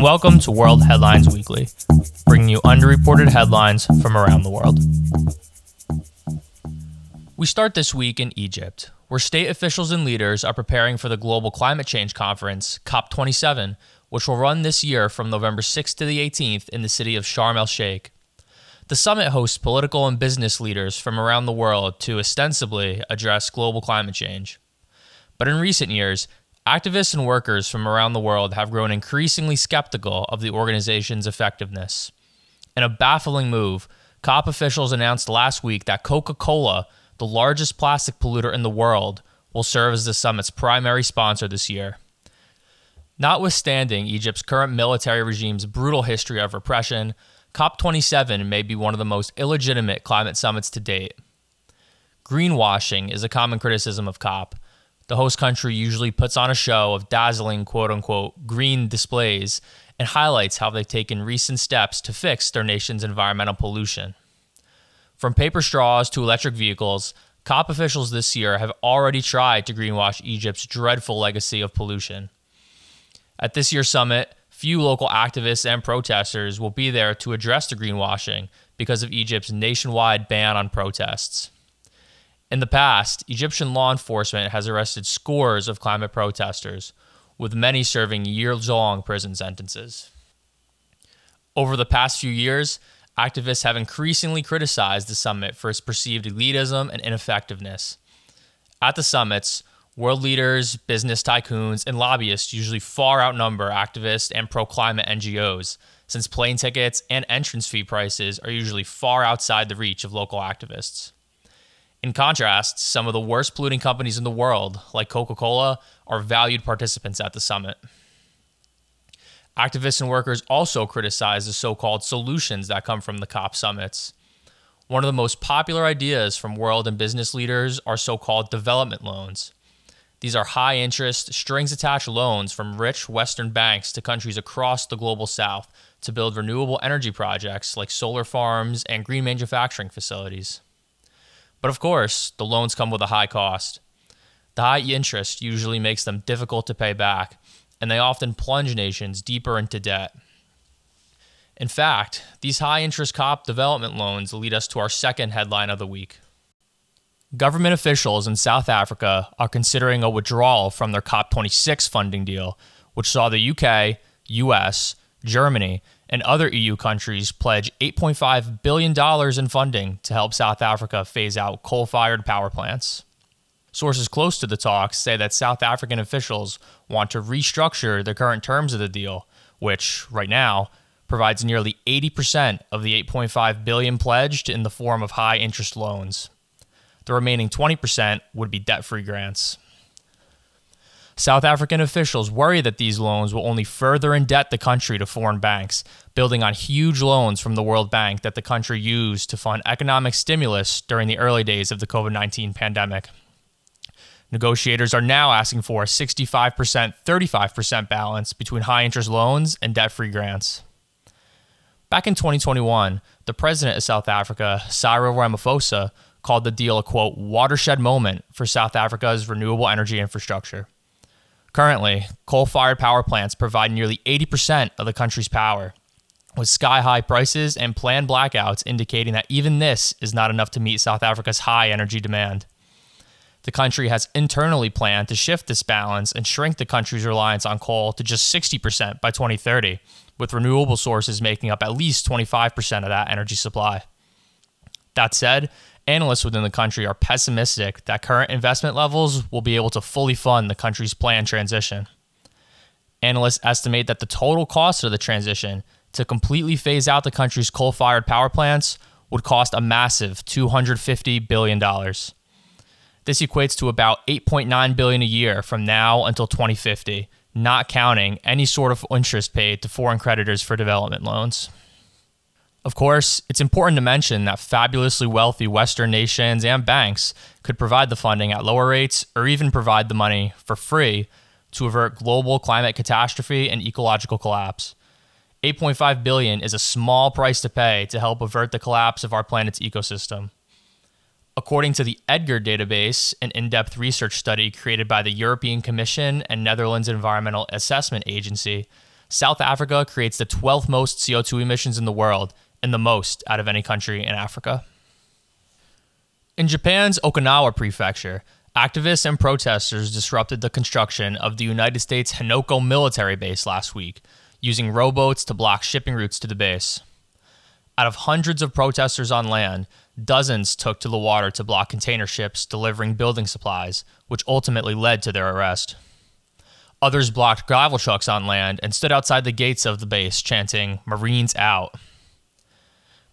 and welcome to World Headlines Weekly, bringing you underreported headlines from around the world. We start this week in Egypt, where state officials and leaders are preparing for the Global Climate Change Conference, COP27, which will run this year from November 6th to the 18th in the city of Sharm el Sheikh. The summit hosts political and business leaders from around the world to ostensibly address global climate change. But in recent years, activists and workers from around the world have grown increasingly skeptical of the organization's effectiveness. In a baffling move, COP officials announced last week that Coca Cola the largest plastic polluter in the world, will serve as the summit's primary sponsor this year. Notwithstanding Egypt's current military regime's brutal history of repression, COP27 may be one of the most illegitimate climate summits to date. Greenwashing is a common criticism of COP. The host country usually puts on a show of dazzling quote unquote green displays and highlights how they've taken recent steps to fix their nation's environmental pollution. From paper straws to electric vehicles, COP officials this year have already tried to greenwash Egypt's dreadful legacy of pollution. At this year's summit, few local activists and protesters will be there to address the greenwashing because of Egypt's nationwide ban on protests. In the past, Egyptian law enforcement has arrested scores of climate protesters, with many serving years long prison sentences. Over the past few years, activists have increasingly criticized the summit for its perceived elitism and ineffectiveness. At the summits, world leaders, business tycoons, and lobbyists usually far outnumber activists and pro climate NGOs, since plane tickets and entrance fee prices are usually far outside the reach of local activists. In contrast, some of the worst polluting companies in the world, like Coca Cola, are valued participants at the summit. Activists and workers also criticize the so called solutions that come from the COP summits. One of the most popular ideas from world and business leaders are so called development loans. These are high interest, strings attached loans from rich Western banks to countries across the global south to build renewable energy projects like solar farms and green manufacturing facilities. But of course, the loans come with a high cost. The high interest usually makes them difficult to pay back, and they often plunge nations deeper into debt. In fact, these high interest COP development loans lead us to our second headline of the week. Government officials in South Africa are considering a withdrawal from their COP26 funding deal, which saw the UK, US, Germany, and other EU countries pledge $8.5 billion in funding to help South Africa phase out coal fired power plants. Sources close to the talks say that South African officials want to restructure the current terms of the deal, which right now provides nearly 80% of the 8.5 billion pledged in the form of high interest loans. The remaining 20% would be debt-free grants. South African officials worry that these loans will only further indebt the country to foreign banks, building on huge loans from the World Bank that the country used to fund economic stimulus during the early days of the COVID 19 pandemic. Negotiators are now asking for a 65% 35% balance between high interest loans and debt free grants. Back in 2021, the president of South Africa, Cyril Ramaphosa, called the deal a quote watershed moment for South Africa's renewable energy infrastructure. Currently, coal fired power plants provide nearly 80% of the country's power, with sky high prices and planned blackouts indicating that even this is not enough to meet South Africa's high energy demand. The country has internally planned to shift this balance and shrink the country's reliance on coal to just 60% by 2030, with renewable sources making up at least 25% of that energy supply. That said, analysts within the country are pessimistic that current investment levels will be able to fully fund the country's planned transition. Analysts estimate that the total cost of the transition to completely phase out the country's coal fired power plants would cost a massive $250 billion. This equates to about 8.9 billion a year from now until 2050, not counting any sort of interest paid to foreign creditors for development loans. Of course, it's important to mention that fabulously wealthy Western nations and banks could provide the funding at lower rates or even provide the money for free to avert global climate catastrophe and ecological collapse. 8.5 billion is a small price to pay to help avert the collapse of our planet's ecosystem. According to the EDGAR database, an in depth research study created by the European Commission and Netherlands Environmental Assessment Agency, South Africa creates the 12th most CO2 emissions in the world and the most out of any country in Africa. In Japan's Okinawa prefecture, activists and protesters disrupted the construction of the United States Henoko military base last week, using rowboats to block shipping routes to the base. Out of hundreds of protesters on land, dozens took to the water to block container ships delivering building supplies, which ultimately led to their arrest. Others blocked gravel trucks on land and stood outside the gates of the base chanting, Marines out.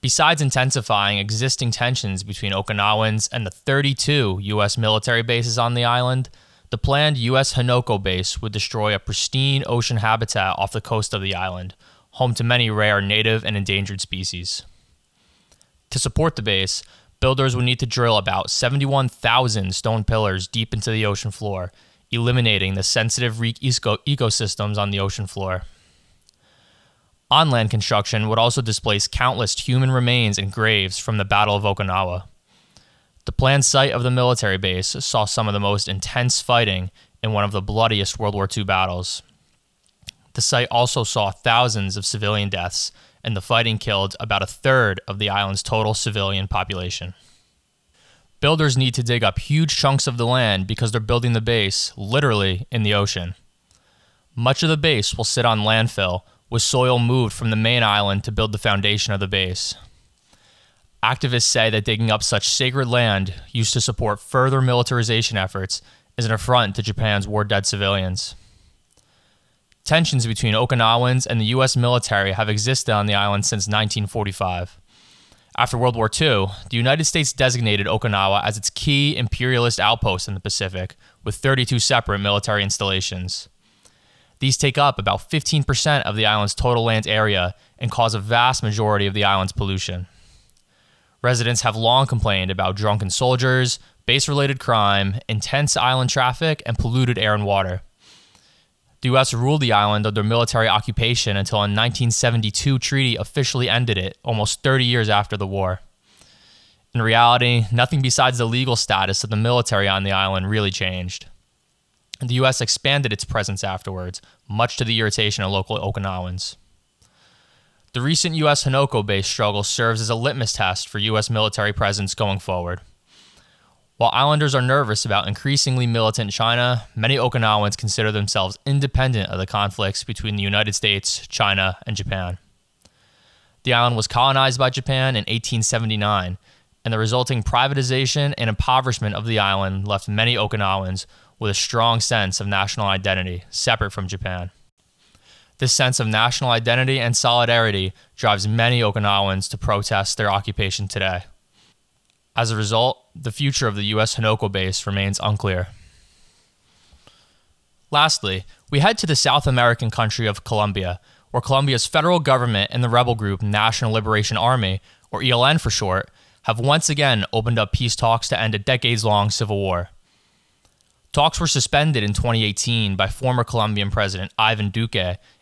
Besides intensifying existing tensions between Okinawans and the 32 U.S. military bases on the island, the planned U.S. Henoko base would destroy a pristine ocean habitat off the coast of the island, home to many rare native and endangered species. To support the base, builders would need to drill about 71,000 stone pillars deep into the ocean floor, eliminating the sensitive reef eco- ecosystems on the ocean floor. On land construction would also displace countless human remains and graves from the Battle of Okinawa. The planned site of the military base saw some of the most intense fighting in one of the bloodiest World War II battles. The site also saw thousands of civilian deaths, and the fighting killed about a third of the island's total civilian population. Builders need to dig up huge chunks of the land because they're building the base literally in the ocean. Much of the base will sit on landfill, with soil moved from the main island to build the foundation of the base. Activists say that digging up such sacred land used to support further militarization efforts is an affront to Japan's war dead civilians. Tensions between Okinawans and the U.S. military have existed on the island since 1945. After World War II, the United States designated Okinawa as its key imperialist outpost in the Pacific, with 32 separate military installations. These take up about 15% of the island's total land area and cause a vast majority of the island's pollution. Residents have long complained about drunken soldiers, base related crime, intense island traffic, and polluted air and water. The U.S. ruled the island under military occupation until a 1972 treaty officially ended it, almost 30 years after the war. In reality, nothing besides the legal status of the military on the island really changed. The U.S. expanded its presence afterwards, much to the irritation of local Okinawans. The recent U.S. Henoko base struggle serves as a litmus test for U.S. military presence going forward. While islanders are nervous about increasingly militant China, many Okinawans consider themselves independent of the conflicts between the United States, China, and Japan. The island was colonized by Japan in 1879, and the resulting privatization and impoverishment of the island left many Okinawans with a strong sense of national identity, separate from Japan. This sense of national identity and solidarity drives many Okinawans to protest their occupation today. As a result, the future of the U.S. Henoko base remains unclear. Lastly, we head to the South American country of Colombia, where Colombia's federal government and the rebel group National Liberation Army, or ELN for short, have once again opened up peace talks to end a decades long civil war. Talks were suspended in 2018 by former Colombian President Ivan Duque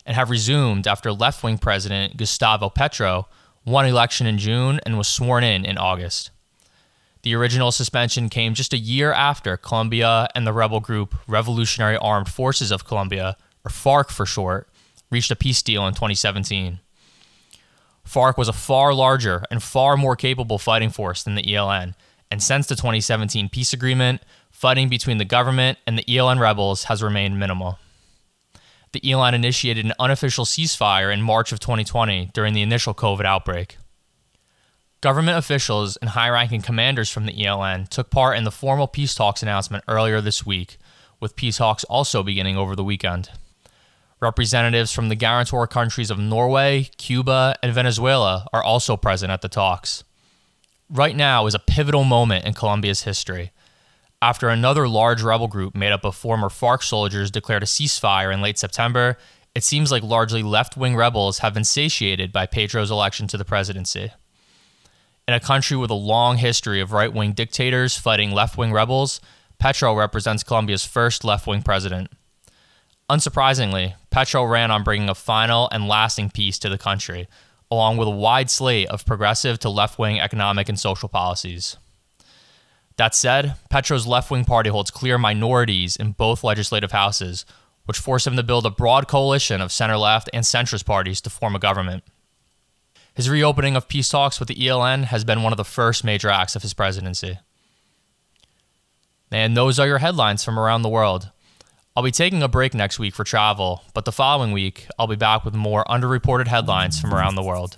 and have resumed after left wing President Gustavo Petro won election in June and was sworn in in August. The original suspension came just a year after Colombia and the rebel group Revolutionary Armed Forces of Colombia, or FARC for short, reached a peace deal in 2017. FARC was a far larger and far more capable fighting force than the ELN, and since the 2017 peace agreement, fighting between the government and the ELN rebels has remained minimal. The ELN initiated an unofficial ceasefire in March of 2020 during the initial COVID outbreak. Government officials and high ranking commanders from the ELN took part in the formal peace talks announcement earlier this week, with peace talks also beginning over the weekend. Representatives from the guarantor countries of Norway, Cuba, and Venezuela are also present at the talks. Right now is a pivotal moment in Colombia's history after another large rebel group made up of former FARC soldiers declared a ceasefire in late September, it seems like largely left wing rebels have been satiated by Petro's election to the presidency. In a country with a long history of right wing dictators fighting left wing rebels, Petro represents Colombia's first left wing president. Unsurprisingly, Petro ran on bringing a final and lasting peace to the country, along with a wide slate of progressive to left wing economic and social policies. That said, Petro's left wing party holds clear minorities in both legislative houses, which forced him to build a broad coalition of center left and centrist parties to form a government. His reopening of peace talks with the ELN has been one of the first major acts of his presidency. And those are your headlines from around the world. I'll be taking a break next week for travel, but the following week, I'll be back with more underreported headlines from around the world.